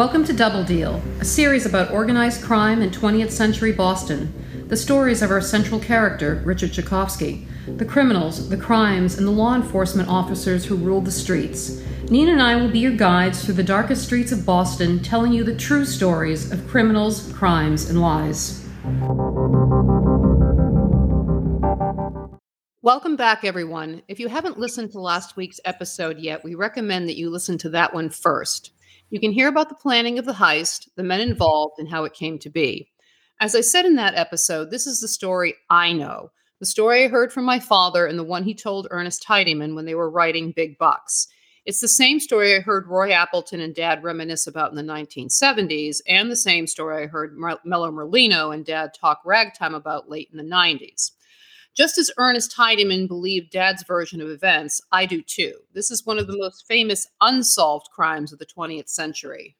Welcome to Double Deal, a series about organized crime in 20th century Boston. The stories of our central character, Richard Chicofsky, the criminals, the crimes, and the law enforcement officers who ruled the streets. Nina and I will be your guides through the darkest streets of Boston, telling you the true stories of criminals, crimes, and lies. Welcome back, everyone. If you haven't listened to last week's episode yet, we recommend that you listen to that one first. You can hear about the planning of the heist, the men involved, and how it came to be. As I said in that episode, this is the story I know, the story I heard from my father and the one he told Ernest Heidemann when they were writing Big Bucks. It's the same story I heard Roy Appleton and Dad reminisce about in the 1970s, and the same story I heard Mello Merlino and Dad talk ragtime about late in the 90s. Just as Ernest Heidemann believed Dad's version of events, I do too. This is one of the most famous unsolved crimes of the 20th century.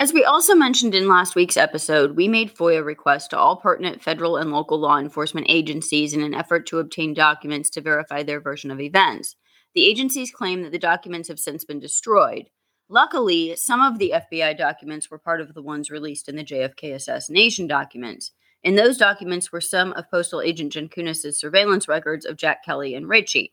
As we also mentioned in last week's episode, we made FOIA requests to all pertinent federal and local law enforcement agencies in an effort to obtain documents to verify their version of events. The agencies claim that the documents have since been destroyed. Luckily, some of the FBI documents were part of the ones released in the JFK assassination documents. In those documents were some of Postal Agent Jankunas' surveillance records of Jack Kelley and Richie.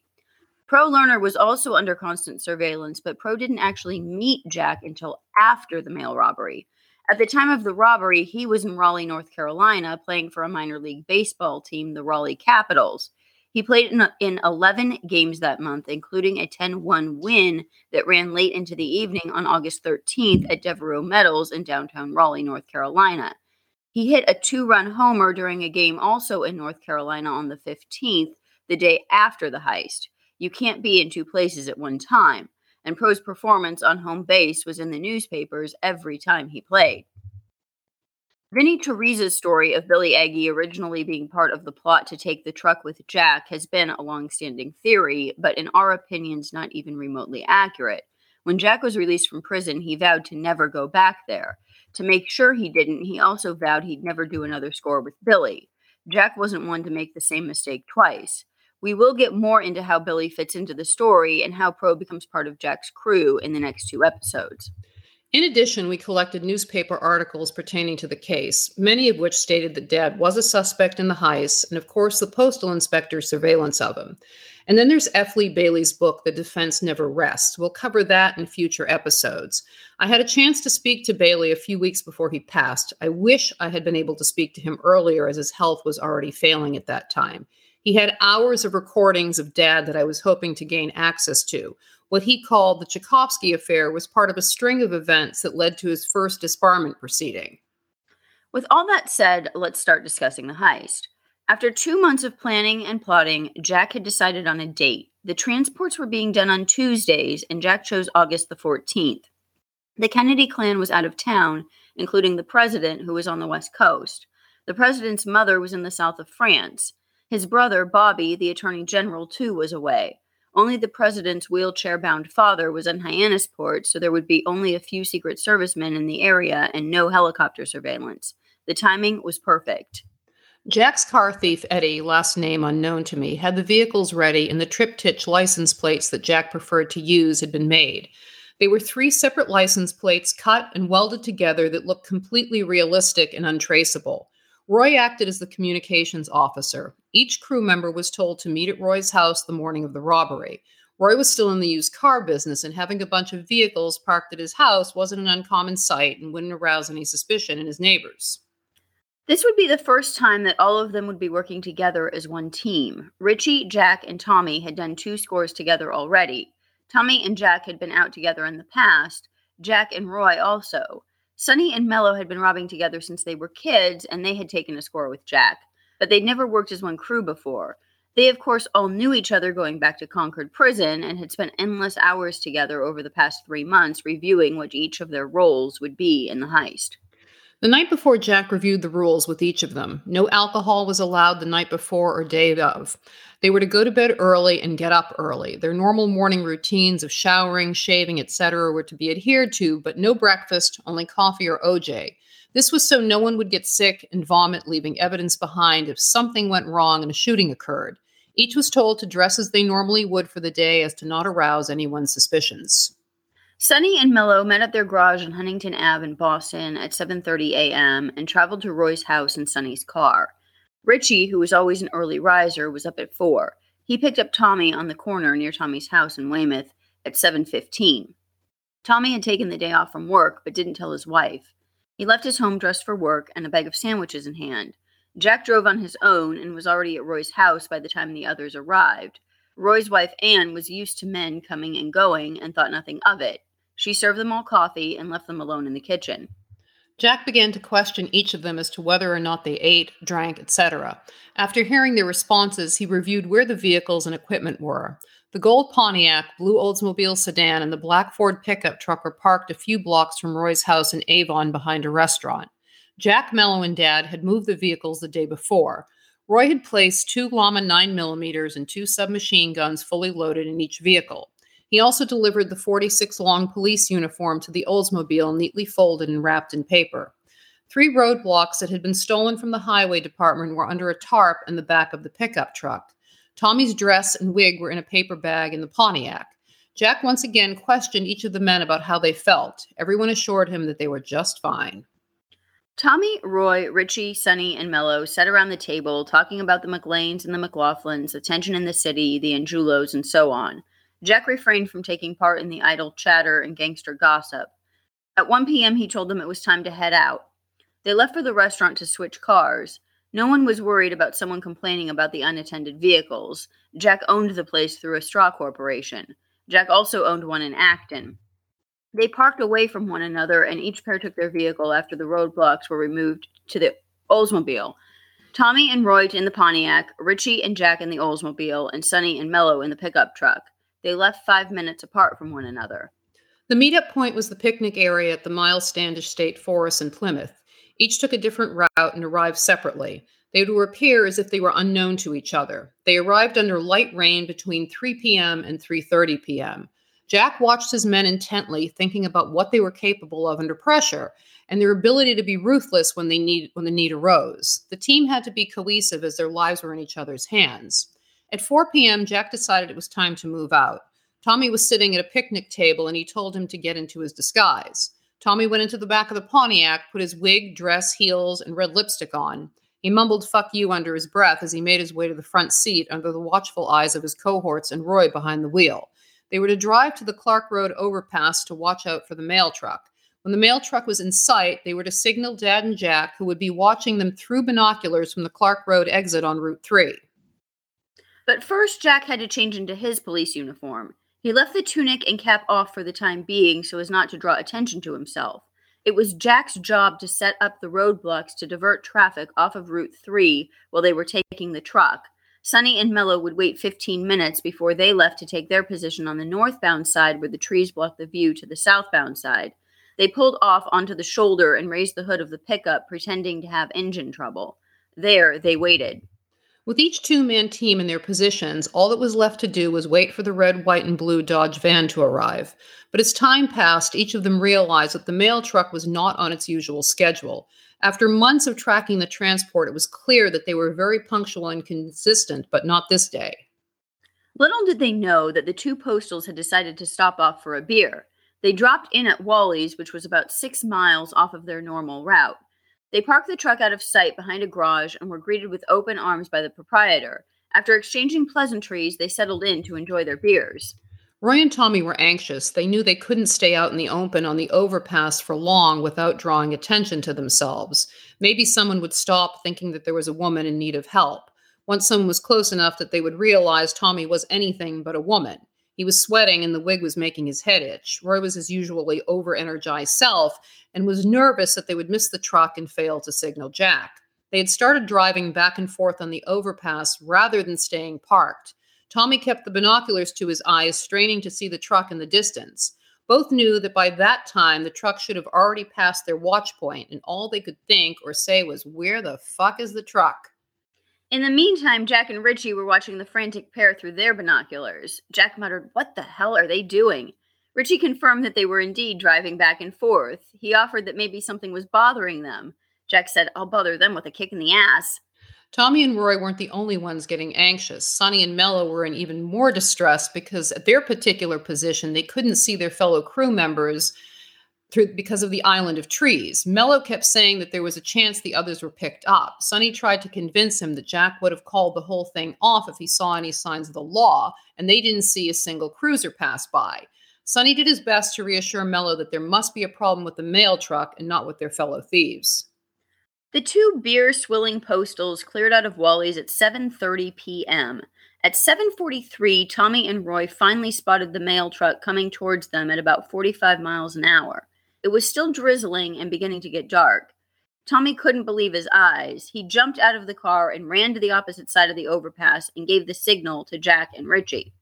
Pro Lerner was also under constant surveillance, but Pro didn't actually meet Jack until after the mail robbery. At the time of the robbery, he was in Raleigh, North Carolina, playing for a minor league baseball team, the Raleigh Capitals. He played in, in 11 games that month, including a 10 1 win that ran late into the evening on August 13th at Devereux Meadows in downtown Raleigh, North Carolina. He hit a two run homer during a game also in North Carolina on the 15th, the day after the heist. You can't be in two places at one time, and Pro's performance on home base was in the newspapers every time he played. Vinnie Teresa's story of Billy Aggie originally being part of the plot to take the truck with Jack has been a long-standing theory, but in our opinions, not even remotely accurate. When Jack was released from prison, he vowed to never go back there. To make sure he didn't, he also vowed he'd never do another score with Billy. Jack wasn't one to make the same mistake twice. We will get more into how Billy fits into the story and how Pro becomes part of Jack's crew in the next two episodes. In addition, we collected newspaper articles pertaining to the case, many of which stated that Dad was a suspect in the heist, and of course, the postal inspector's surveillance of him. And then there's F. Lee Bailey's book, The Defense Never Rests. We'll cover that in future episodes. I had a chance to speak to Bailey a few weeks before he passed. I wish I had been able to speak to him earlier, as his health was already failing at that time. He had hours of recordings of Dad that I was hoping to gain access to. What he called the Chicofsky affair was part of a string of events that led to his first disbarment proceeding. With all that said, let's start discussing the heist. After two months of planning and plotting, Jack had decided on a date. The transports were being done on Tuesdays, and Jack chose August the 14th. The Kennedy clan was out of town, including the president, who was on the West Coast. The president's mother was in the south of France. His brother, Bobby, the attorney general, too, was away. Only the president's wheelchair bound father was in Hyannisport, so there would be only a few Secret Servicemen in the area and no helicopter surveillance. The timing was perfect. Jack's car thief, Eddie, last name unknown to me, had the vehicles ready and the triptych license plates that Jack preferred to use had been made. They were three separate license plates cut and welded together that looked completely realistic and untraceable. Roy acted as the communications officer. Each crew member was told to meet at Roy's house the morning of the robbery. Roy was still in the used car business, and having a bunch of vehicles parked at his house wasn't an uncommon sight and wouldn't arouse any suspicion in his neighbors. This would be the first time that all of them would be working together as one team. Richie, Jack, and Tommy had done two scores together already. Tommy and Jack had been out together in the past, Jack and Roy also. Sonny and Mello had been robbing together since they were kids, and they had taken a score with Jack, but they'd never worked as one crew before. They, of course, all knew each other going back to Concord Prison and had spent endless hours together over the past three months reviewing what each of their roles would be in the heist. The night before, Jack reviewed the rules with each of them. No alcohol was allowed the night before or day of. They were to go to bed early and get up early. Their normal morning routines of showering, shaving, etc. were to be adhered to, but no breakfast, only coffee or OJ. This was so no one would get sick and vomit, leaving evidence behind if something went wrong and a shooting occurred. Each was told to dress as they normally would for the day as to not arouse anyone's suspicions. Sonny and Mello met at their garage on Huntington Ave in Boston at 7:30 a.m. and traveled to Roy's house in Sonny's car. Richie, who was always an early riser, was up at 4. He picked up Tommy on the corner near Tommy's house in Weymouth at 7:15. Tommy had taken the day off from work but didn't tell his wife. He left his home dressed for work and a bag of sandwiches in hand. Jack drove on his own and was already at Roy's house by the time the others arrived. Roy's wife Anne was used to men coming and going and thought nothing of it. She served them all coffee and left them alone in the kitchen. Jack began to question each of them as to whether or not they ate, drank, etc. After hearing their responses, he reviewed where the vehicles and equipment were. The gold Pontiac, blue Oldsmobile sedan, and the black Ford pickup truck were parked a few blocks from Roy's house in Avon behind a restaurant. Jack, Mello, and Dad had moved the vehicles the day before. Roy had placed two Llama 9mm and two submachine guns fully loaded in each vehicle. He also delivered the 46 long police uniform to the Oldsmobile, neatly folded and wrapped in paper. Three roadblocks that had been stolen from the highway department were under a tarp in the back of the pickup truck. Tommy's dress and wig were in a paper bag in the Pontiac. Jack once again questioned each of the men about how they felt. Everyone assured him that they were just fine. Tommy, Roy, Richie, Sonny, and Mello sat around the table talking about the McLeans and the McLaughlins, the tension in the city, the Angiulos, and so on. Jack refrained from taking part in the idle chatter and gangster gossip. At 1 p.m., he told them it was time to head out. They left for the restaurant to switch cars. No one was worried about someone complaining about the unattended vehicles. Jack owned the place through a straw corporation. Jack also owned one in Acton. They parked away from one another, and each pair took their vehicle after the roadblocks were removed to the Oldsmobile. Tommy and Roy in the Pontiac, Richie and Jack in the Oldsmobile, and Sonny and Mello in the pickup truck. They left five minutes apart from one another. The meetup point was the picnic area at the Myles Standish State Forest in Plymouth. Each took a different route and arrived separately. They would appear as if they were unknown to each other. They arrived under light rain between 3 p.m. and 3:30 p.m. Jack watched his men intently, thinking about what they were capable of under pressure and their ability to be ruthless when they need when the need arose. The team had to be cohesive as their lives were in each other's hands. At 4 p.m., Jack decided it was time to move out. Tommy was sitting at a picnic table and he told him to get into his disguise. Tommy went into the back of the Pontiac, put his wig, dress, heels, and red lipstick on. He mumbled fuck you under his breath as he made his way to the front seat under the watchful eyes of his cohorts and Roy behind the wheel. They were to drive to the Clark Road overpass to watch out for the mail truck. When the mail truck was in sight, they were to signal Dad and Jack, who would be watching them through binoculars from the Clark Road exit on Route 3. But first, Jack had to change into his police uniform. He left the tunic and cap off for the time being so as not to draw attention to himself. It was Jack's job to set up the roadblocks to divert traffic off of Route 3 while they were taking the truck. Sonny and Mello would wait 15 minutes before they left to take their position on the northbound side where the trees blocked the view to the southbound side. They pulled off onto the shoulder and raised the hood of the pickup, pretending to have engine trouble. There, they waited. With each two man team in their positions, all that was left to do was wait for the red, white, and blue Dodge van to arrive. But as time passed, each of them realized that the mail truck was not on its usual schedule. After months of tracking the transport, it was clear that they were very punctual and consistent, but not this day. Little did they know that the two postals had decided to stop off for a beer. They dropped in at Wally's, which was about six miles off of their normal route. They parked the truck out of sight behind a garage and were greeted with open arms by the proprietor. After exchanging pleasantries, they settled in to enjoy their beers. Roy and Tommy were anxious. They knew they couldn't stay out in the open on the overpass for long without drawing attention to themselves. Maybe someone would stop thinking that there was a woman in need of help. Once someone was close enough that they would realize Tommy was anything but a woman. He was sweating and the wig was making his head itch. Roy was his usually over energized self and was nervous that they would miss the truck and fail to signal Jack. They had started driving back and forth on the overpass rather than staying parked. Tommy kept the binoculars to his eyes, straining to see the truck in the distance. Both knew that by that time the truck should have already passed their watch point, and all they could think or say was, Where the fuck is the truck? In the meantime, Jack and Richie were watching the frantic pair through their binoculars. Jack muttered, What the hell are they doing? Richie confirmed that they were indeed driving back and forth. He offered that maybe something was bothering them. Jack said, I'll bother them with a kick in the ass. Tommy and Roy weren't the only ones getting anxious. Sonny and Mello were in even more distress because at their particular position, they couldn't see their fellow crew members through because of the island of trees. Mello kept saying that there was a chance the others were picked up. Sonny tried to convince him that Jack would have called the whole thing off if he saw any signs of the law, and they didn't see a single cruiser pass by. Sonny did his best to reassure Mello that there must be a problem with the mail truck and not with their fellow thieves. The two beer-swilling postals cleared out of Wally's at 7:30 p.m. At 7:43, Tommy and Roy finally spotted the mail truck coming towards them at about 45 miles an hour. It was still drizzling and beginning to get dark. Tommy couldn't believe his eyes. He jumped out of the car and ran to the opposite side of the overpass and gave the signal to Jack and Richie.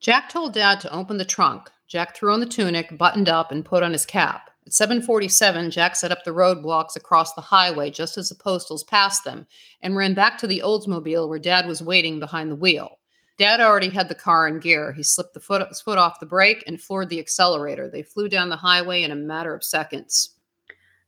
Jack told Dad to open the trunk. Jack threw on the tunic, buttoned up, and put on his cap. At 747, Jack set up the roadblocks across the highway just as the postals passed them and ran back to the Oldsmobile where Dad was waiting behind the wheel. Dad already had the car in gear. He slipped the foot, his foot off the brake and floored the accelerator. They flew down the highway in a matter of seconds.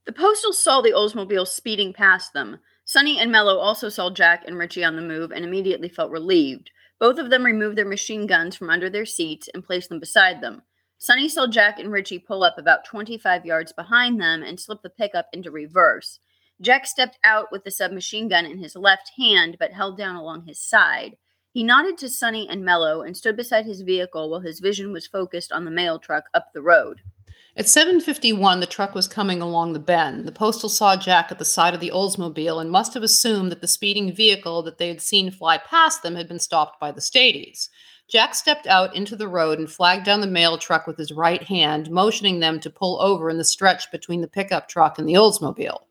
The postals saw the Oldsmobile speeding past them. Sonny and Mello also saw Jack and Richie on the move and immediately felt relieved. Both of them removed their machine guns from under their seats and placed them beside them. Sonny saw Jack and Richie pull up about 25 yards behind them and slip the pickup into reverse. Jack stepped out with the submachine gun in his left hand but held down along his side. He nodded to Sonny and Mello and stood beside his vehicle while his vision was focused on the mail truck up the road. At 7:51, the truck was coming along the bend. The postal saw Jack at the side of the Oldsmobile and must have assumed that the speeding vehicle that they had seen fly past them had been stopped by the Staties. Jack stepped out into the road and flagged down the mail truck with his right hand, motioning them to pull over in the stretch between the pickup truck and the Oldsmobile.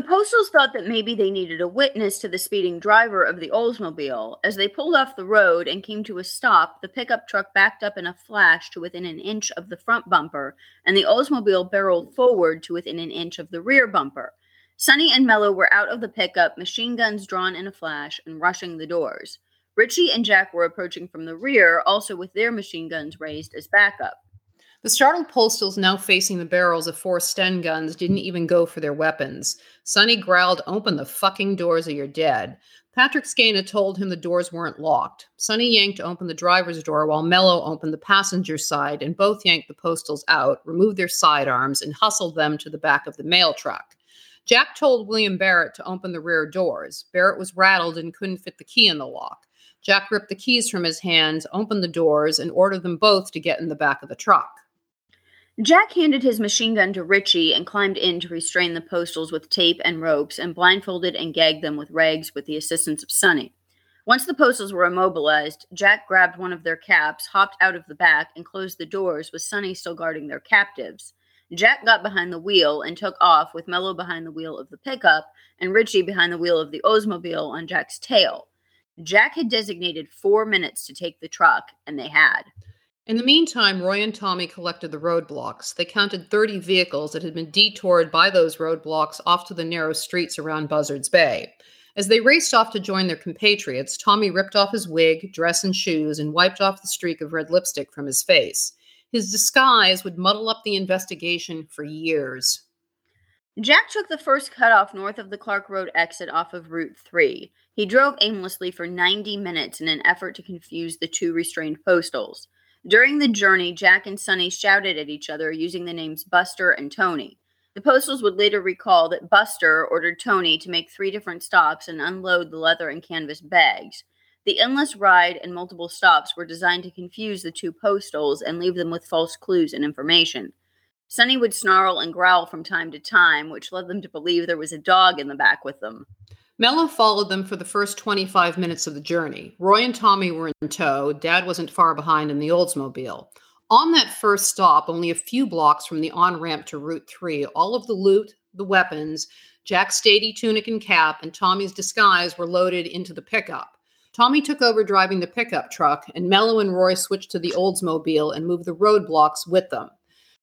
The Postals thought that maybe they needed a witness to the speeding driver of the Oldsmobile. As they pulled off the road and came to a stop, the pickup truck backed up in a flash to within an inch of the front bumper, and the Oldsmobile barreled forward to within an inch of the rear bumper. Sonny and Mello were out of the pickup, machine guns drawn in a flash, and rushing the doors. Richie and Jack were approaching from the rear, also with their machine guns raised as backup. The startled postals, now facing the barrels of four Sten guns, didn't even go for their weapons. Sonny growled, Open the fucking doors or you're dead. Patrick Schena told him the doors weren't locked. Sonny yanked open the driver's door while Mello opened the passenger side, and both yanked the postals out, removed their sidearms, and hustled them to the back of the mail truck. Jack told William Barrett to open the rear doors. Barrett was rattled and couldn't fit the key in the lock. Jack ripped the keys from his hands, opened the doors, and ordered them both to get in the back of the truck. Jack handed his machine gun to Richie and climbed in to restrain the postals with tape and ropes and blindfolded and gagged them with rags with the assistance of Sonny. Once the postals were immobilized, Jack grabbed one of their caps, hopped out of the back, and closed the doors with Sonny still guarding their captives. Jack got behind the wheel and took off with Mello behind the wheel of the pickup and Richie behind the wheel of the Oldsmobile on Jack's tail. Jack had designated four minutes to take the truck, and they had. In the meantime, Roy and Tommy collected the roadblocks. They counted 30 vehicles that had been detoured by those roadblocks off to the narrow streets around Buzzards Bay. As they raced off to join their compatriots, Tommy ripped off his wig, dress, and shoes and wiped off the streak of red lipstick from his face. His disguise would muddle up the investigation for years. Jack took the first cutoff north of the Clark Road exit off of Route 3. He drove aimlessly for 90 minutes in an effort to confuse the two restrained postals. During the journey, Jack and Sonny shouted at each other using the names Buster and Tony. The postals would later recall that Buster ordered Tony to make three different stops and unload the leather and canvas bags. The endless ride and multiple stops were designed to confuse the two postals and leave them with false clues and information. Sonny would snarl and growl from time to time, which led them to believe there was a dog in the back with them. Mello followed them for the first 25 minutes of the journey. Roy and Tommy were in tow. Dad wasn't far behind in the Oldsmobile. On that first stop, only a few blocks from the on ramp to Route 3, all of the loot, the weapons, Jack's Statie tunic and cap, and Tommy's disguise were loaded into the pickup. Tommy took over driving the pickup truck, and Mello and Roy switched to the Oldsmobile and moved the roadblocks with them.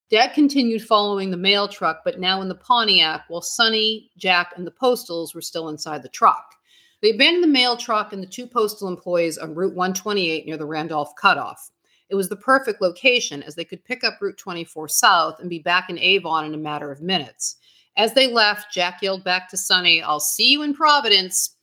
Dad continued following the mail truck, but now in the Pontiac, while Sonny, Jack, and the Postals were still inside the truck. They abandoned the mail truck and the two postal employees on Route 128 near the Randolph Cutoff. It was the perfect location as they could pick up Route 24 south and be back in Avon in a matter of minutes. As they left, Jack yelled back to Sonny, I'll see you in Providence.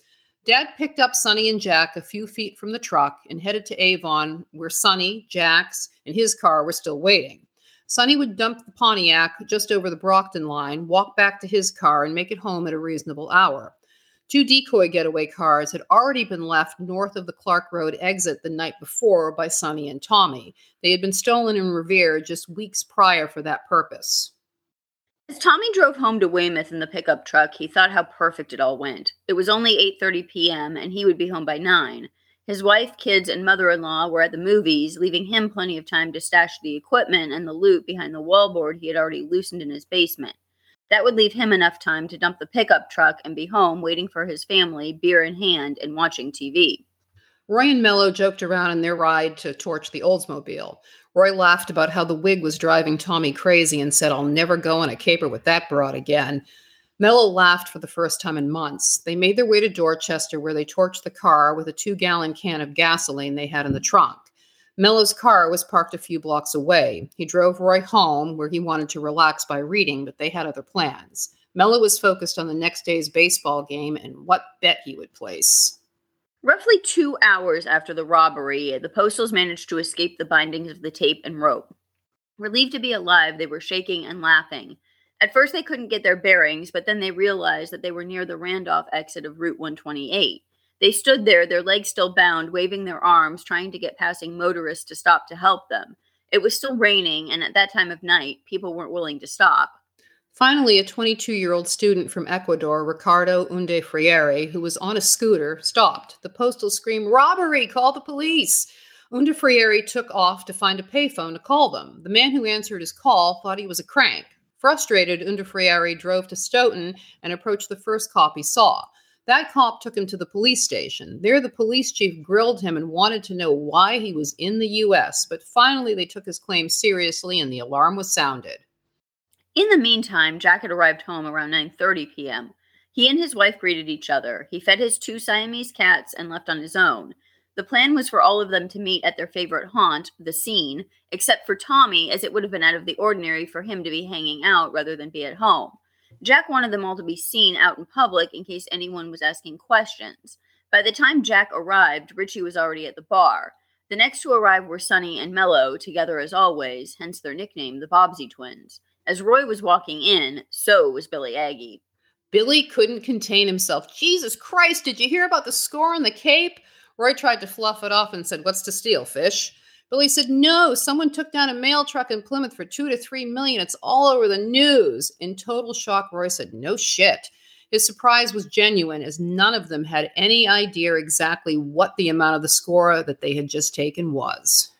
Dad picked up Sonny and Jack a few feet from the truck and headed to Avon, where Sonny, Jack's, and his car were still waiting. Sonny would dump the Pontiac just over the Brockton line, walk back to his car, and make it home at a reasonable hour. Two decoy getaway cars had already been left north of the Clark Road exit the night before by Sonny and Tommy. They had been stolen in Revere just weeks prior for that purpose. As Tommy drove home to Weymouth in the pickup truck, he thought how perfect it all went. It was only 8:30 p.m. and he would be home by 9. His wife, kids, and mother-in-law were at the movies, leaving him plenty of time to stash the equipment and the loot behind the wallboard he had already loosened in his basement. That would leave him enough time to dump the pickup truck and be home waiting for his family, beer in hand, and watching TV. Roy and Mello joked around in their ride to torch the Oldsmobile. Roy laughed about how the wig was driving Tommy crazy and said, I'll never go on a caper with that broad again. Mello laughed for the first time in months. They made their way to Dorchester, where they torched the car with a two gallon can of gasoline they had in the trunk. Mello's car was parked a few blocks away. He drove Roy home, where he wanted to relax by reading, but they had other plans. Mello was focused on the next day's baseball game and what bet he would place. Roughly two hours after the robbery, the Postals managed to escape the bindings of the tape and rope. Relieved to be alive, they were shaking and laughing. At first, they couldn't get their bearings, but then they realized that they were near the Randolph exit of Route 128. They stood there, their legs still bound, waving their arms, trying to get passing motorists to stop to help them. It was still raining, and at that time of night, people weren't willing to stop. Finally, a 22 year old student from Ecuador, Ricardo Unde Freire, who was on a scooter, stopped. The postal screamed, Robbery! Call the police! Unde Freire took off to find a payphone to call them. The man who answered his call thought he was a crank. Frustrated, Unde Freire drove to Stoughton and approached the first cop he saw. That cop took him to the police station. There, the police chief grilled him and wanted to know why he was in the U.S., but finally they took his claim seriously and the alarm was sounded. In the meantime, Jack had arrived home around 9:30 p.m. He and his wife greeted each other. He fed his two Siamese cats and left on his own. The plan was for all of them to meet at their favorite haunt, the scene, except for Tommy, as it would have been out of the ordinary for him to be hanging out rather than be at home. Jack wanted them all to be seen out in public in case anyone was asking questions. By the time Jack arrived, Richie was already at the bar. The next to arrive were Sonny and Mello, together as always, hence their nickname, the Bobbsey twins. As Roy was walking in, so was Billy Aggie. Billy couldn't contain himself. Jesus Christ, did you hear about the score on the Cape? Roy tried to fluff it off and said, What's to steal, fish? Billy said, No, someone took down a mail truck in Plymouth for two to three million. It's all over the news. In total shock, Roy said, No shit. His surprise was genuine, as none of them had any idea exactly what the amount of the score that they had just taken was.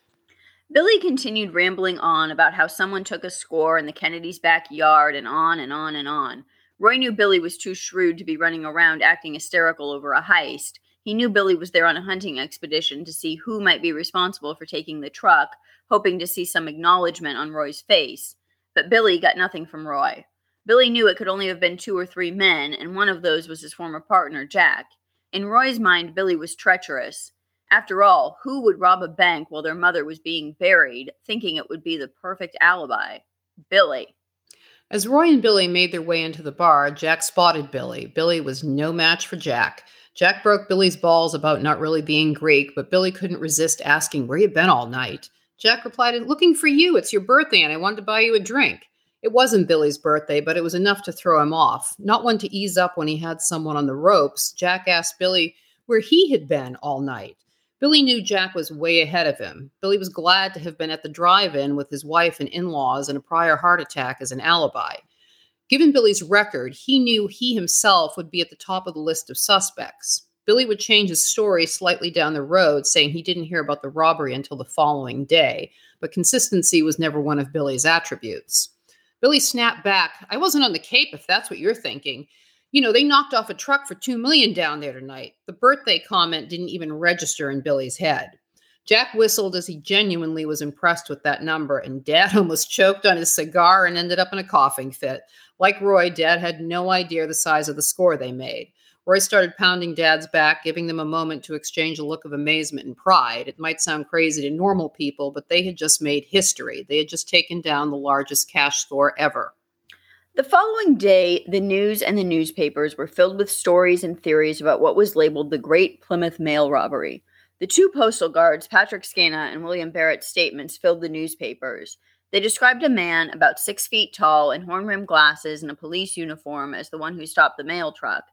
Billy continued rambling on about how someone took a score in the Kennedys' backyard and on and on and on. Roy knew Billy was too shrewd to be running around acting hysterical over a heist. He knew Billy was there on a hunting expedition to see who might be responsible for taking the truck, hoping to see some acknowledgement on Roy's face. But Billy got nothing from Roy. Billy knew it could only have been two or three men, and one of those was his former partner, Jack. In Roy's mind, Billy was treacherous. After all, who would rob a bank while their mother was being buried, thinking it would be the perfect alibi? Billy. As Roy and Billy made their way into the bar, Jack spotted Billy. Billy was no match for Jack. Jack broke Billy's balls about not really being Greek, but Billy couldn't resist asking where you been all night. Jack replied, Looking for you. It's your birthday, and I wanted to buy you a drink. It wasn't Billy's birthday, but it was enough to throw him off. Not one to ease up when he had someone on the ropes. Jack asked Billy where he had been all night. Billy knew Jack was way ahead of him. Billy was glad to have been at the drive in with his wife and in laws and a prior heart attack as an alibi. Given Billy's record, he knew he himself would be at the top of the list of suspects. Billy would change his story slightly down the road, saying he didn't hear about the robbery until the following day, but consistency was never one of Billy's attributes. Billy snapped back, I wasn't on the Cape if that's what you're thinking you know, they knocked off a truck for 2 million down there tonight. The birthday comment didn't even register in Billy's head. Jack whistled as he genuinely was impressed with that number, and Dad almost choked on his cigar and ended up in a coughing fit. Like Roy, Dad had no idea the size of the score they made. Roy started pounding Dad's back, giving them a moment to exchange a look of amazement and pride. It might sound crazy to normal people, but they had just made history. They had just taken down the largest cash score ever. The following day, the news and the newspapers were filled with stories and theories about what was labeled the Great Plymouth Mail Robbery. The two postal guards, Patrick Schena and William Barrett's statements filled the newspapers. They described a man about six feet tall in horn rimmed glasses and a police uniform as the one who stopped the mail truck.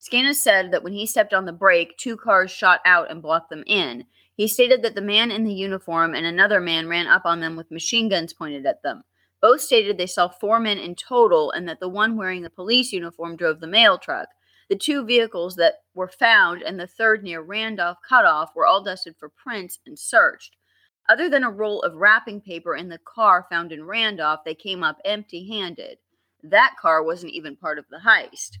Schena said that when he stepped on the brake, two cars shot out and blocked them in. He stated that the man in the uniform and another man ran up on them with machine guns pointed at them. Both stated they saw four men in total and that the one wearing the police uniform drove the mail truck. The two vehicles that were found and the third near Randolph Cutoff were all dusted for prints and searched. Other than a roll of wrapping paper in the car found in Randolph, they came up empty handed. That car wasn't even part of the heist.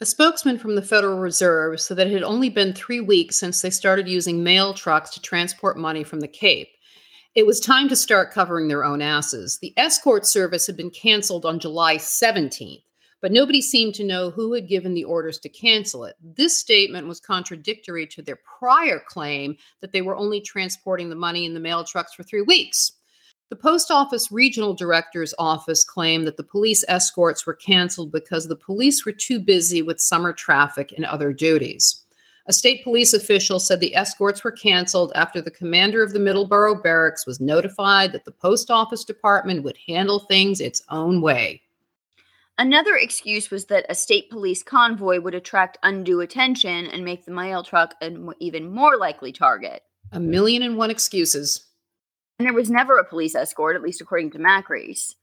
A spokesman from the Federal Reserve said that it had only been three weeks since they started using mail trucks to transport money from the Cape. It was time to start covering their own asses. The escort service had been canceled on July 17th but nobody seemed to know who had given the orders to cancel it. This statement was contradictory to their prior claim that they were only transporting the money in the mail trucks for three weeks. The post office regional director's office claimed that the police escorts were canceled because the police were too busy with summer traffic and other duties. A state police official said the escorts were canceled after the commander of the Middleborough barracks was notified that the post office department would handle things its own way. Another excuse was that a state police convoy would attract undue attention and make the mail truck an even more likely target. A million and one excuses. And there was never a police escort, at least according to Macris.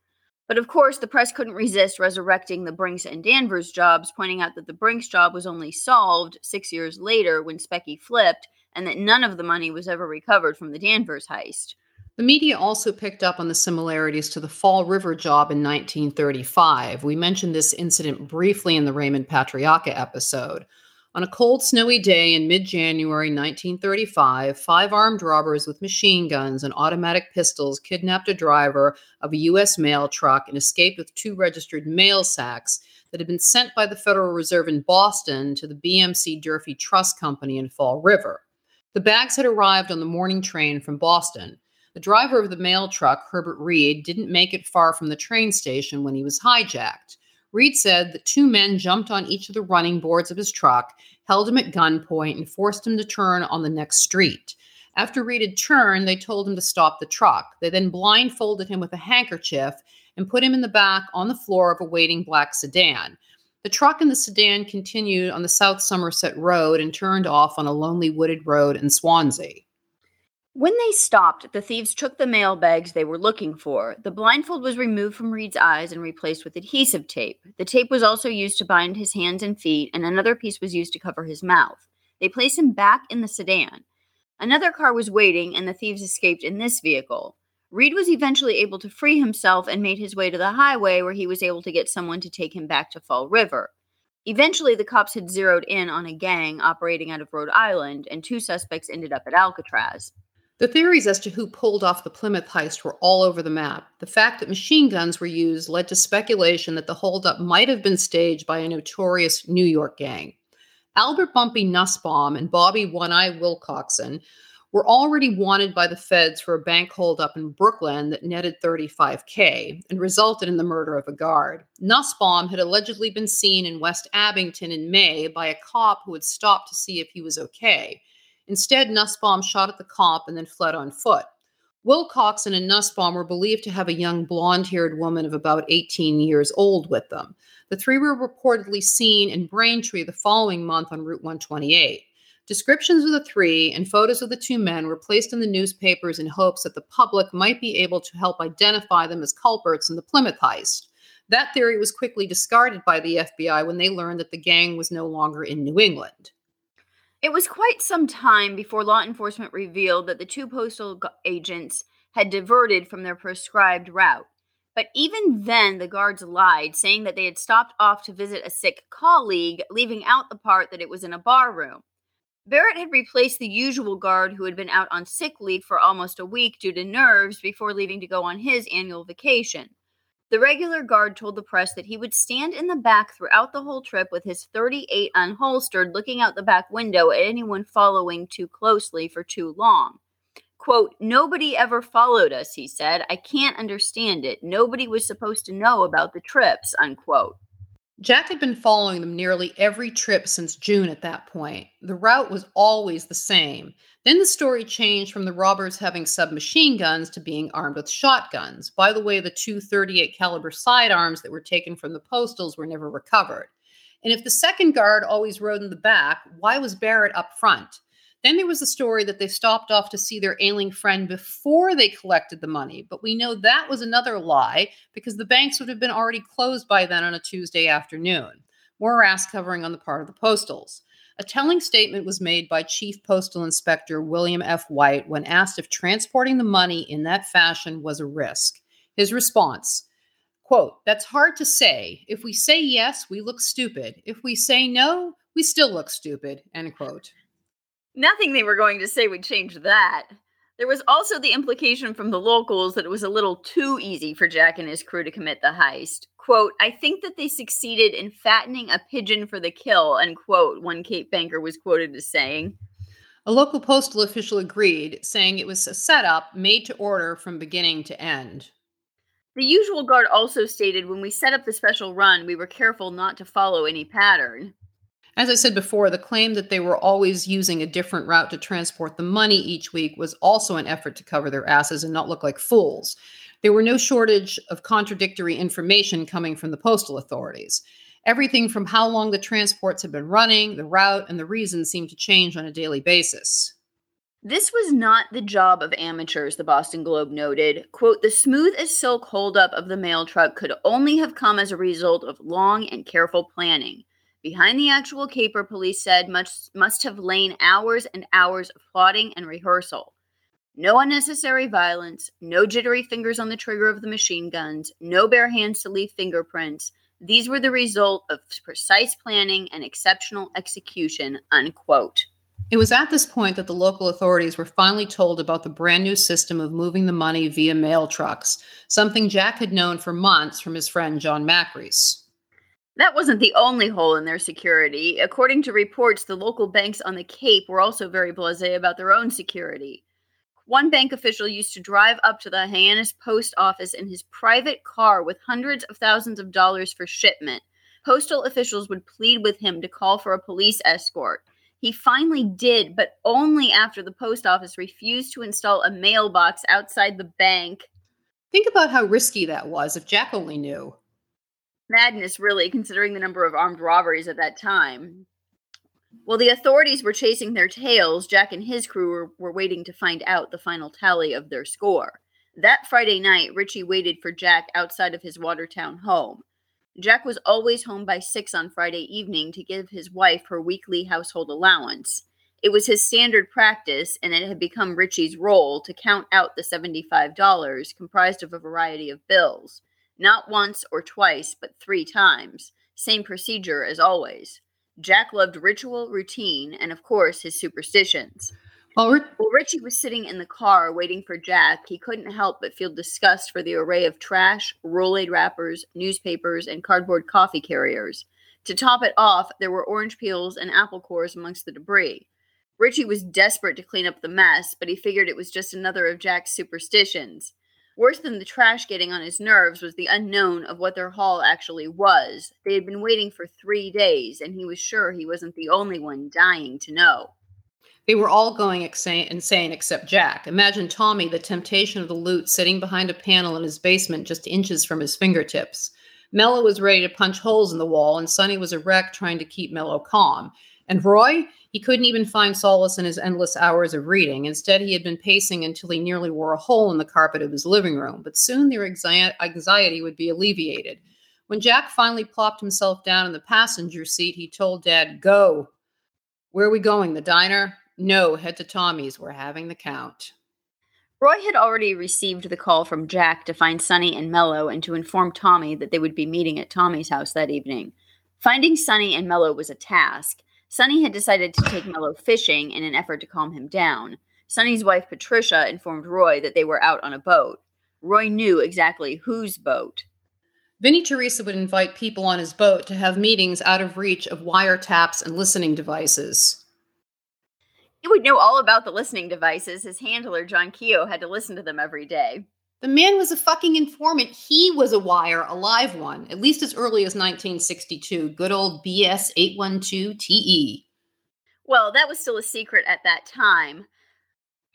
But of course, the press couldn't resist resurrecting the Brinks and Danvers jobs, pointing out that the Brinks job was only solved six years later when Specky flipped, and that none of the money was ever recovered from the Danvers heist. The media also picked up on the similarities to the Fall River job in 1935. We mentioned this incident briefly in the Raymond Patriarca episode. On a cold, snowy day in mid January 1935, five armed robbers with machine guns and automatic pistols kidnapped a driver of a U.S. mail truck and escaped with two registered mail sacks that had been sent by the Federal Reserve in Boston to the BMC Durfee Trust Company in Fall River. The bags had arrived on the morning train from Boston. The driver of the mail truck, Herbert Reed, didn't make it far from the train station when he was hijacked. Reed said that two men jumped on each of the running boards of his truck, held him at gunpoint, and forced him to turn on the next street. After Reed had turned, they told him to stop the truck. They then blindfolded him with a handkerchief and put him in the back on the floor of a waiting black sedan. The truck and the sedan continued on the South Somerset Road and turned off on a lonely wooded road in Swansea. When they stopped, the thieves took the mail bags they were looking for. The blindfold was removed from Reed's eyes and replaced with adhesive tape. The tape was also used to bind his hands and feet, and another piece was used to cover his mouth. They placed him back in the sedan. Another car was waiting, and the thieves escaped in this vehicle. Reed was eventually able to free himself and made his way to the highway where he was able to get someone to take him back to Fall River. Eventually, the cops had zeroed in on a gang operating out of Rhode Island, and two suspects ended up at Alcatraz. The theories as to who pulled off the Plymouth heist were all over the map. The fact that machine guns were used led to speculation that the holdup might have been staged by a notorious New York gang. Albert Bumpy Nussbaum and Bobby One Eye Wilcoxson were already wanted by the feds for a bank holdup in Brooklyn that netted 35K and resulted in the murder of a guard. Nussbaum had allegedly been seen in West Abington in May by a cop who had stopped to see if he was okay. Instead, Nussbaum shot at the cop and then fled on foot. Wilcoxson and Nussbaum were believed to have a young blonde haired woman of about 18 years old with them. The three were reportedly seen in Braintree the following month on Route 128. Descriptions of the three and photos of the two men were placed in the newspapers in hopes that the public might be able to help identify them as culprits in the Plymouth heist. That theory was quickly discarded by the FBI when they learned that the gang was no longer in New England. It was quite some time before law enforcement revealed that the two postal agents had diverted from their prescribed route. But even then, the guards lied, saying that they had stopped off to visit a sick colleague, leaving out the part that it was in a bar room. Barrett had replaced the usual guard who had been out on sick leave for almost a week due to nerves before leaving to go on his annual vacation. The regular guard told the press that he would stand in the back throughout the whole trip with his 38 unholstered, looking out the back window at anyone following too closely for too long. Quote, nobody ever followed us, he said. I can't understand it. Nobody was supposed to know about the trips, unquote. Jack had been following them nearly every trip since June at that point. The route was always the same. Then the story changed from the robbers having submachine guns to being armed with shotguns. By the way, the two 38 caliber sidearms that were taken from the postals were never recovered. And if the second guard always rode in the back, why was Barrett up front? Then there was the story that they stopped off to see their ailing friend before they collected the money. But we know that was another lie because the banks would have been already closed by then on a Tuesday afternoon. More ass covering on the part of the postals. A telling statement was made by Chief Postal Inspector William F. White when asked if transporting the money in that fashion was a risk. His response, quote, That's hard to say. If we say yes, we look stupid. If we say no, we still look stupid, end quote. Nothing they were going to say would change that. There was also the implication from the locals that it was a little too easy for Jack and his crew to commit the heist. Quote, I think that they succeeded in fattening a pigeon for the kill, unquote, one Cape banker was quoted as saying. A local postal official agreed, saying it was a setup made to order from beginning to end. The usual guard also stated when we set up the special run, we were careful not to follow any pattern. As I said before, the claim that they were always using a different route to transport the money each week was also an effort to cover their asses and not look like fools. There were no shortage of contradictory information coming from the postal authorities. Everything from how long the transports had been running, the route, and the reason seemed to change on a daily basis. This was not the job of amateurs, the Boston Globe noted. Quote, the smooth as silk holdup of the mail truck could only have come as a result of long and careful planning. Behind the actual caper, police said, must, must have lain hours and hours of plotting and rehearsal. No unnecessary violence, no jittery fingers on the trigger of the machine guns, no bare hands to leave fingerprints. These were the result of precise planning and exceptional execution, unquote. It was at this point that the local authorities were finally told about the brand new system of moving the money via mail trucks, something Jack had known for months from his friend John Macrease. That wasn't the only hole in their security. According to reports, the local banks on the Cape were also very blasé about their own security. One bank official used to drive up to the Hyannis post office in his private car with hundreds of thousands of dollars for shipment. Postal officials would plead with him to call for a police escort. He finally did, but only after the post office refused to install a mailbox outside the bank. Think about how risky that was if Jack only knew madness, really, considering the number of armed robberies at that time. While the authorities were chasing their tails, Jack and his crew were, were waiting to find out the final tally of their score. That Friday night, Richie waited for Jack outside of his Watertown home. Jack was always home by six on Friday evening to give his wife her weekly household allowance. It was his standard practice, and it had become Richie's role to count out the $75, comprised of a variety of bills. Not once or twice, but three times. Same procedure as always. Jack loved ritual, routine, and of course his superstitions. While, While Richie was sitting in the car waiting for Jack, he couldn't help but feel disgust for the array of trash, Rolaids wrappers, newspapers, and cardboard coffee carriers. To top it off, there were orange peels and apple cores amongst the debris. Richie was desperate to clean up the mess, but he figured it was just another of Jack's superstitions. Worse than the trash getting on his nerves was the unknown of what their haul actually was. They had been waiting for three days, and he was sure he wasn't the only one dying to know. They were all going insane except Jack. Imagine Tommy, the temptation of the loot, sitting behind a panel in his basement just inches from his fingertips. Mello was ready to punch holes in the wall, and Sonny was a wreck trying to keep Mello calm. And Roy, he couldn't even find solace in his endless hours of reading. Instead, he had been pacing until he nearly wore a hole in the carpet of his living room. But soon their anxiety would be alleviated. When Jack finally plopped himself down in the passenger seat, he told Dad, Go. Where are we going? The diner? No, head to Tommy's. We're having the count. Roy had already received the call from Jack to find Sonny and Mello and to inform Tommy that they would be meeting at Tommy's house that evening. Finding Sonny and Mello was a task. Sonny had decided to take Mello fishing in an effort to calm him down. Sonny's wife, Patricia, informed Roy that they were out on a boat. Roy knew exactly whose boat. Vinnie Teresa would invite people on his boat to have meetings out of reach of wiretaps and listening devices. He would know all about the listening devices. His handler, John Keogh, had to listen to them every day. The man was a fucking informant. He was a wire, a live one, at least as early as 1962. Good old BS 812 TE. Well, that was still a secret at that time.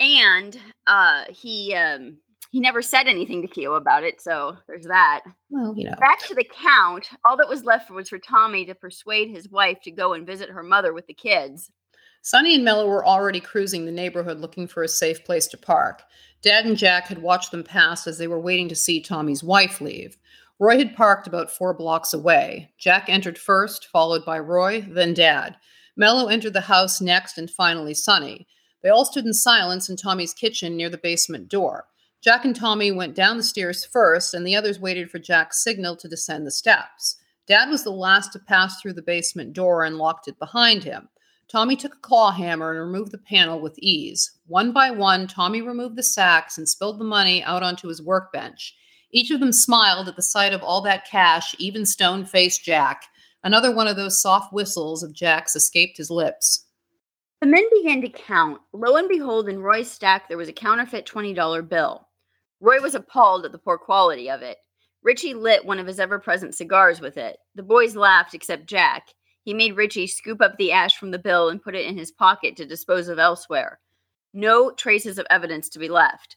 And uh, he um, he never said anything to Keogh about it, so there's that. Well, you know. Back to the count, all that was left was for Tommy to persuade his wife to go and visit her mother with the kids. Sonny and Mello were already cruising the neighborhood looking for a safe place to park. Dad and Jack had watched them pass as they were waiting to see Tommy's wife leave. Roy had parked about four blocks away. Jack entered first, followed by Roy, then Dad. Mello entered the house next, and finally Sonny. They all stood in silence in Tommy's kitchen near the basement door. Jack and Tommy went down the stairs first, and the others waited for Jack's signal to descend the steps. Dad was the last to pass through the basement door and locked it behind him. Tommy took a claw hammer and removed the panel with ease. One by one, Tommy removed the sacks and spilled the money out onto his workbench. Each of them smiled at the sight of all that cash, even stone faced Jack. Another one of those soft whistles of Jack's escaped his lips. The men began to count. Lo and behold, in Roy's stack there was a counterfeit $20 bill. Roy was appalled at the poor quality of it. Richie lit one of his ever present cigars with it. The boys laughed, except Jack. He made Richie scoop up the ash from the bill and put it in his pocket to dispose of elsewhere. No traces of evidence to be left.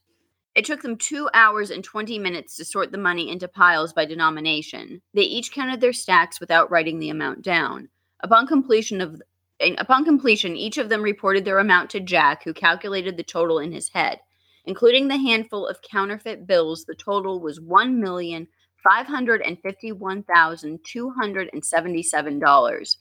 It took them two hours and 20 minutes to sort the money into piles by denomination. They each counted their stacks without writing the amount down. Upon completion of upon completion, each of them reported their amount to Jack, who calculated the total in his head. Including the handful of counterfeit bills, the total was one million $551,277.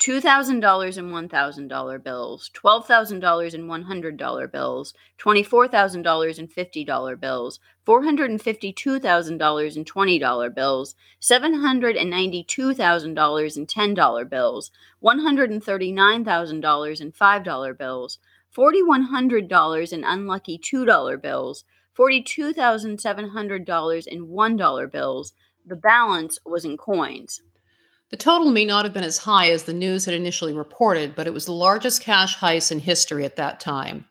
$2,000 in $1,000 bills, $12,000 in $100 bills, $24,000 in $50 bills, $452,000 in $20 bills, $792,000 in $10 bills, $139,000 in $5 bills, $4,100 in unlucky $2 bills, $42,700 in $1 bills. The balance was in coins. The total may not have been as high as the news had initially reported, but it was the largest cash heist in history at that time.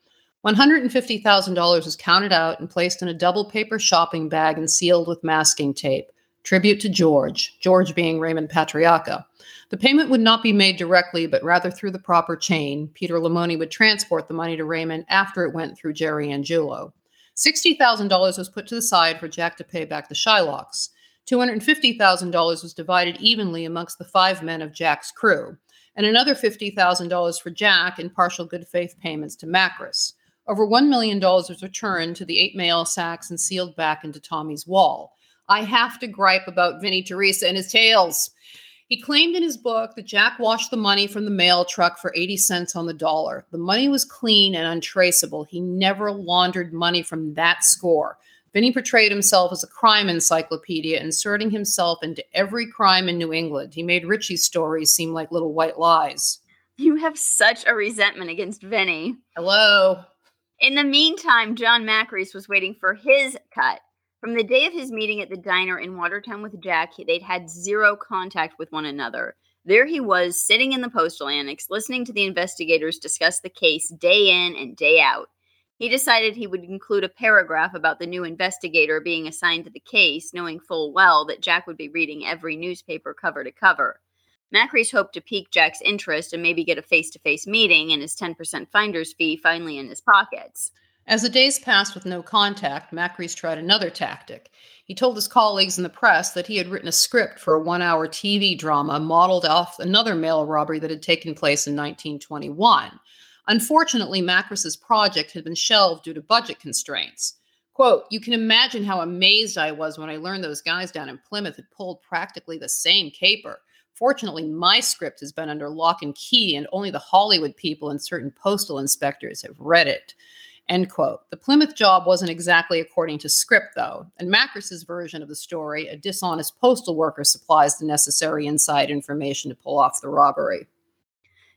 $150,000 was counted out and placed in a double paper shopping bag and sealed with masking tape. Tribute to George, George being Raymond Patriarca. The payment would not be made directly, but rather through the proper chain. Peter Limone would transport the money to Raymond after it went through Jerry Angiulo. $60,000 was put to the side for Jack to pay back the Shylocks. $250,000 was divided evenly amongst the five men of Jack's crew, and another $50,000 for Jack in partial good faith payments to Macris. Over $1 million was returned to the eight mail sacks and sealed back into Tommy's wall. I have to gripe about Vinnie Teresa and his tales. He claimed in his book that Jack washed the money from the mail truck for 80 cents on the dollar. The money was clean and untraceable. He never laundered money from that score. Vinnie portrayed himself as a crime encyclopedia, inserting himself into every crime in New England. He made Richie's stories seem like little white lies. You have such a resentment against Vinnie. Hello. In the meantime, John Macris was waiting for his cut. From the day of his meeting at the diner in Watertown with Jack, they'd had zero contact with one another. There he was, sitting in the postal annex, listening to the investigators discuss the case day in and day out. He decided he would include a paragraph about the new investigator being assigned to the case, knowing full well that Jack would be reading every newspaper cover to cover. Macris hoped to pique Jack's interest and maybe get a face to face meeting and his 10% finder's fee finally in his pockets. As the days passed with no contact, Macris tried another tactic. He told his colleagues in the press that he had written a script for a one hour TV drama modeled off another mail robbery that had taken place in 1921. Unfortunately, Macris's project had been shelved due to budget constraints. Quote, you can imagine how amazed I was when I learned those guys down in Plymouth had pulled practically the same caper. Fortunately, my script has been under lock and key, and only the Hollywood people and certain postal inspectors have read it. End quote. The Plymouth job wasn't exactly according to script, though, and Macris's version of the story, a dishonest postal worker supplies the necessary inside information to pull off the robbery.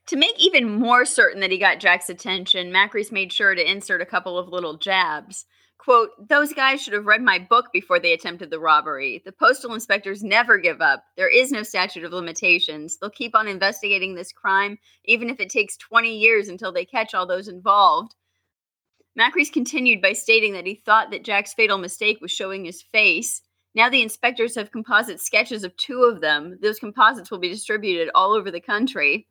To make even more certain that he got Jack's attention, Macris made sure to insert a couple of little jabs. Quote, those guys should have read my book before they attempted the robbery. The postal inspectors never give up. There is no statute of limitations. They'll keep on investigating this crime, even if it takes 20 years until they catch all those involved. Macris continued by stating that he thought that Jack's fatal mistake was showing his face. Now the inspectors have composite sketches of two of them. Those composites will be distributed all over the country.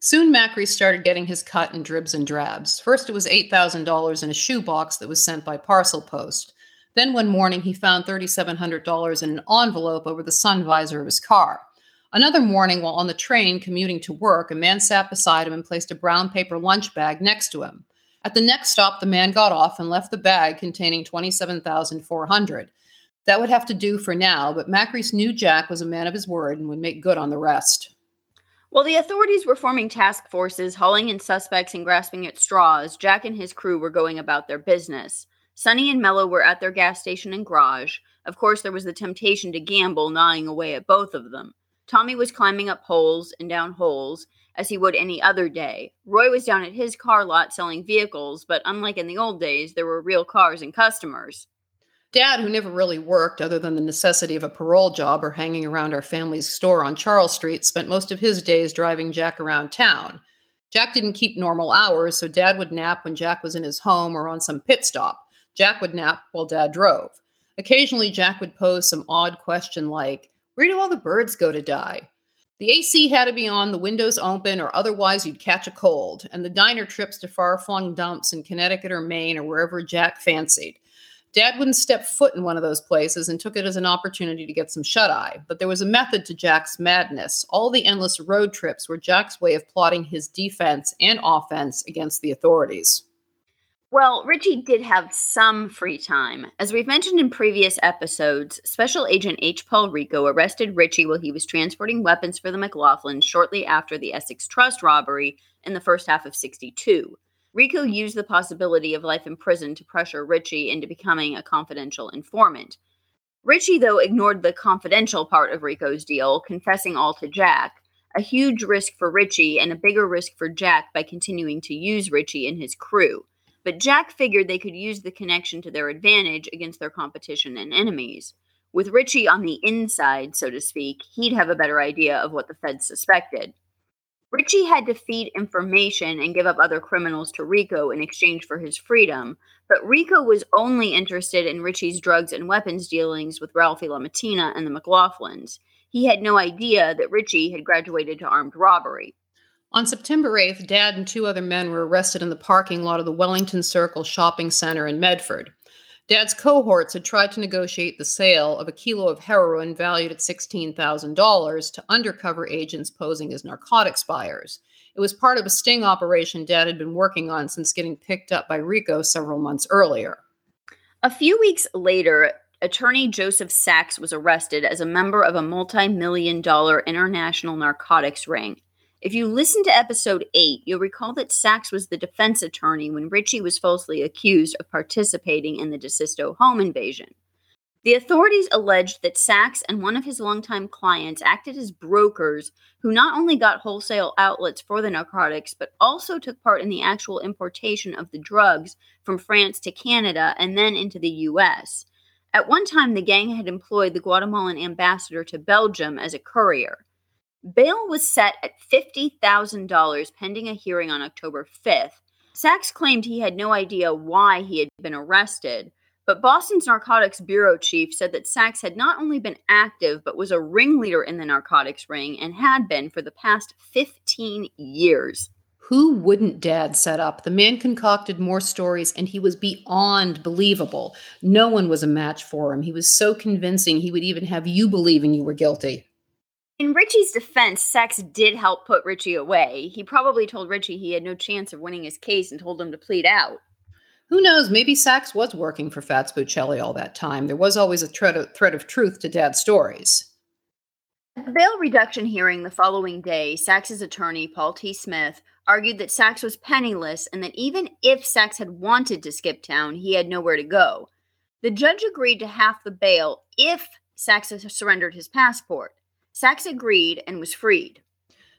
Soon Macri started getting his cut in dribs and drabs. First, it was $8,000 in a shoebox that was sent by parcel post. Then one morning, he found $3,700 in an envelope over the sun visor of his car. Another morning, while on the train commuting to work, a man sat beside him and placed a brown paper lunch bag next to him. At the next stop, the man got off and left the bag containing 27400 That would have to do for now, but Macris knew Jack was a man of his word and would make good on the rest. While the authorities were forming task forces, hauling in suspects, and grasping at straws, Jack and his crew were going about their business. Sonny and Mello were at their gas station and garage. Of course, there was the temptation to gamble, gnawing away at both of them. Tommy was climbing up holes and down holes, as he would any other day. Roy was down at his car lot selling vehicles, but unlike in the old days, there were real cars and customers. Dad, who never really worked other than the necessity of a parole job or hanging around our family's store on Charles Street, spent most of his days driving Jack around town. Jack didn't keep normal hours, so Dad would nap when Jack was in his home or on some pit stop. Jack would nap while Dad drove. Occasionally, Jack would pose some odd question like, Where do all the birds go to die? The AC had to be on, the windows open, or otherwise you'd catch a cold, and the diner trips to far flung dumps in Connecticut or Maine or wherever Jack fancied. Dad wouldn't step foot in one of those places and took it as an opportunity to get some shut eye. But there was a method to Jack's madness. All the endless road trips were Jack's way of plotting his defense and offense against the authorities. Well, Richie did have some free time. As we've mentioned in previous episodes, Special Agent H. Paul Rico arrested Richie while he was transporting weapons for the McLaughlins shortly after the Essex Trust robbery in the first half of 62. Rico used the possibility of life in prison to pressure Richie into becoming a confidential informant. Richie, though, ignored the confidential part of Rico's deal, confessing all to Jack, a huge risk for Richie and a bigger risk for Jack by continuing to use Richie and his crew. But Jack figured they could use the connection to their advantage against their competition and enemies. With Richie on the inside, so to speak, he'd have a better idea of what the feds suspected. Richie had to feed information and give up other criminals to Rico in exchange for his freedom, but Rico was only interested in Richie's drugs and weapons dealings with Ralphie LaMattina and the McLaughlins. He had no idea that Richie had graduated to armed robbery. On September 8th, Dad and two other men were arrested in the parking lot of the Wellington Circle Shopping Center in Medford. Dad's cohorts had tried to negotiate the sale of a kilo of heroin valued at $16,000 to undercover agents posing as narcotics buyers. It was part of a sting operation Dad had been working on since getting picked up by Rico several months earlier. A few weeks later, attorney Joseph Sachs was arrested as a member of a multi million dollar international narcotics ring. If you listen to episode 8, you'll recall that Sachs was the defense attorney when Richie was falsely accused of participating in the DeSisto home invasion. The authorities alleged that Sachs and one of his longtime clients acted as brokers who not only got wholesale outlets for the narcotics, but also took part in the actual importation of the drugs from France to Canada and then into the U.S. At one time, the gang had employed the Guatemalan ambassador to Belgium as a courier. Bail was set at $50,000 pending a hearing on October 5th. Sachs claimed he had no idea why he had been arrested, but Boston's narcotics bureau chief said that Sachs had not only been active, but was a ringleader in the narcotics ring and had been for the past 15 years. Who wouldn't Dad set up? The man concocted more stories and he was beyond believable. No one was a match for him. He was so convincing he would even have you believing you were guilty. In Richie's defense, Sachs did help put Richie away. He probably told Richie he had no chance of winning his case and told him to plead out. Who knows? Maybe Sachs was working for Fats Buccelli all that time. There was always a thread of, thread of truth to Dad's stories. At the bail reduction hearing the following day, Sachs's attorney, Paul T. Smith, argued that Sachs was penniless and that even if Sachs had wanted to skip town, he had nowhere to go. The judge agreed to half the bail if Sachs surrendered his passport. Sachs agreed and was freed.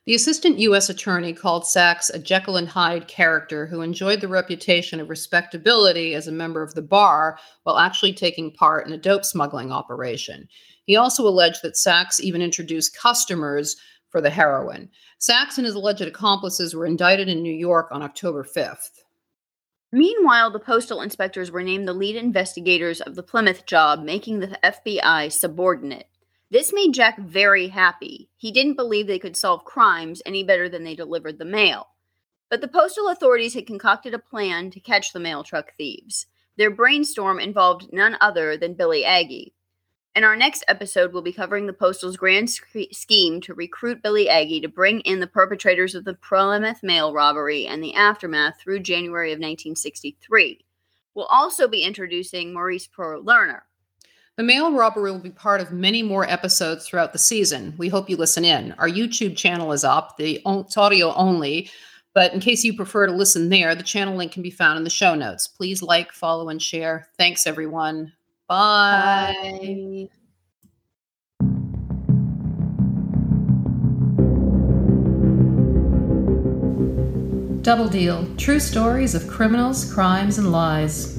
The assistant U.S. attorney called Sachs a Jekyll and Hyde character who enjoyed the reputation of respectability as a member of the bar while actually taking part in a dope smuggling operation. He also alleged that Sachs even introduced customers for the heroin. Sachs and his alleged accomplices were indicted in New York on October 5th. Meanwhile, the postal inspectors were named the lead investigators of the Plymouth job, making the FBI subordinate. This made Jack very happy. He didn't believe they could solve crimes any better than they delivered the mail. But the postal authorities had concocted a plan to catch the mail truck thieves. Their brainstorm involved none other than Billy Aggie. In our next episode, we'll be covering the Postal's grand scheme to recruit Billy Aggie to bring in the perpetrators of the Plymouth mail robbery and the aftermath through January of 1963. We'll also be introducing Maurice Pro Lerner. The mail robbery will be part of many more episodes throughout the season. We hope you listen in. Our YouTube channel is up, the it's audio only, but in case you prefer to listen there, the channel link can be found in the show notes. Please like, follow, and share. Thanks, everyone. Bye. Bye. Double Deal True Stories of Criminals, Crimes, and Lies.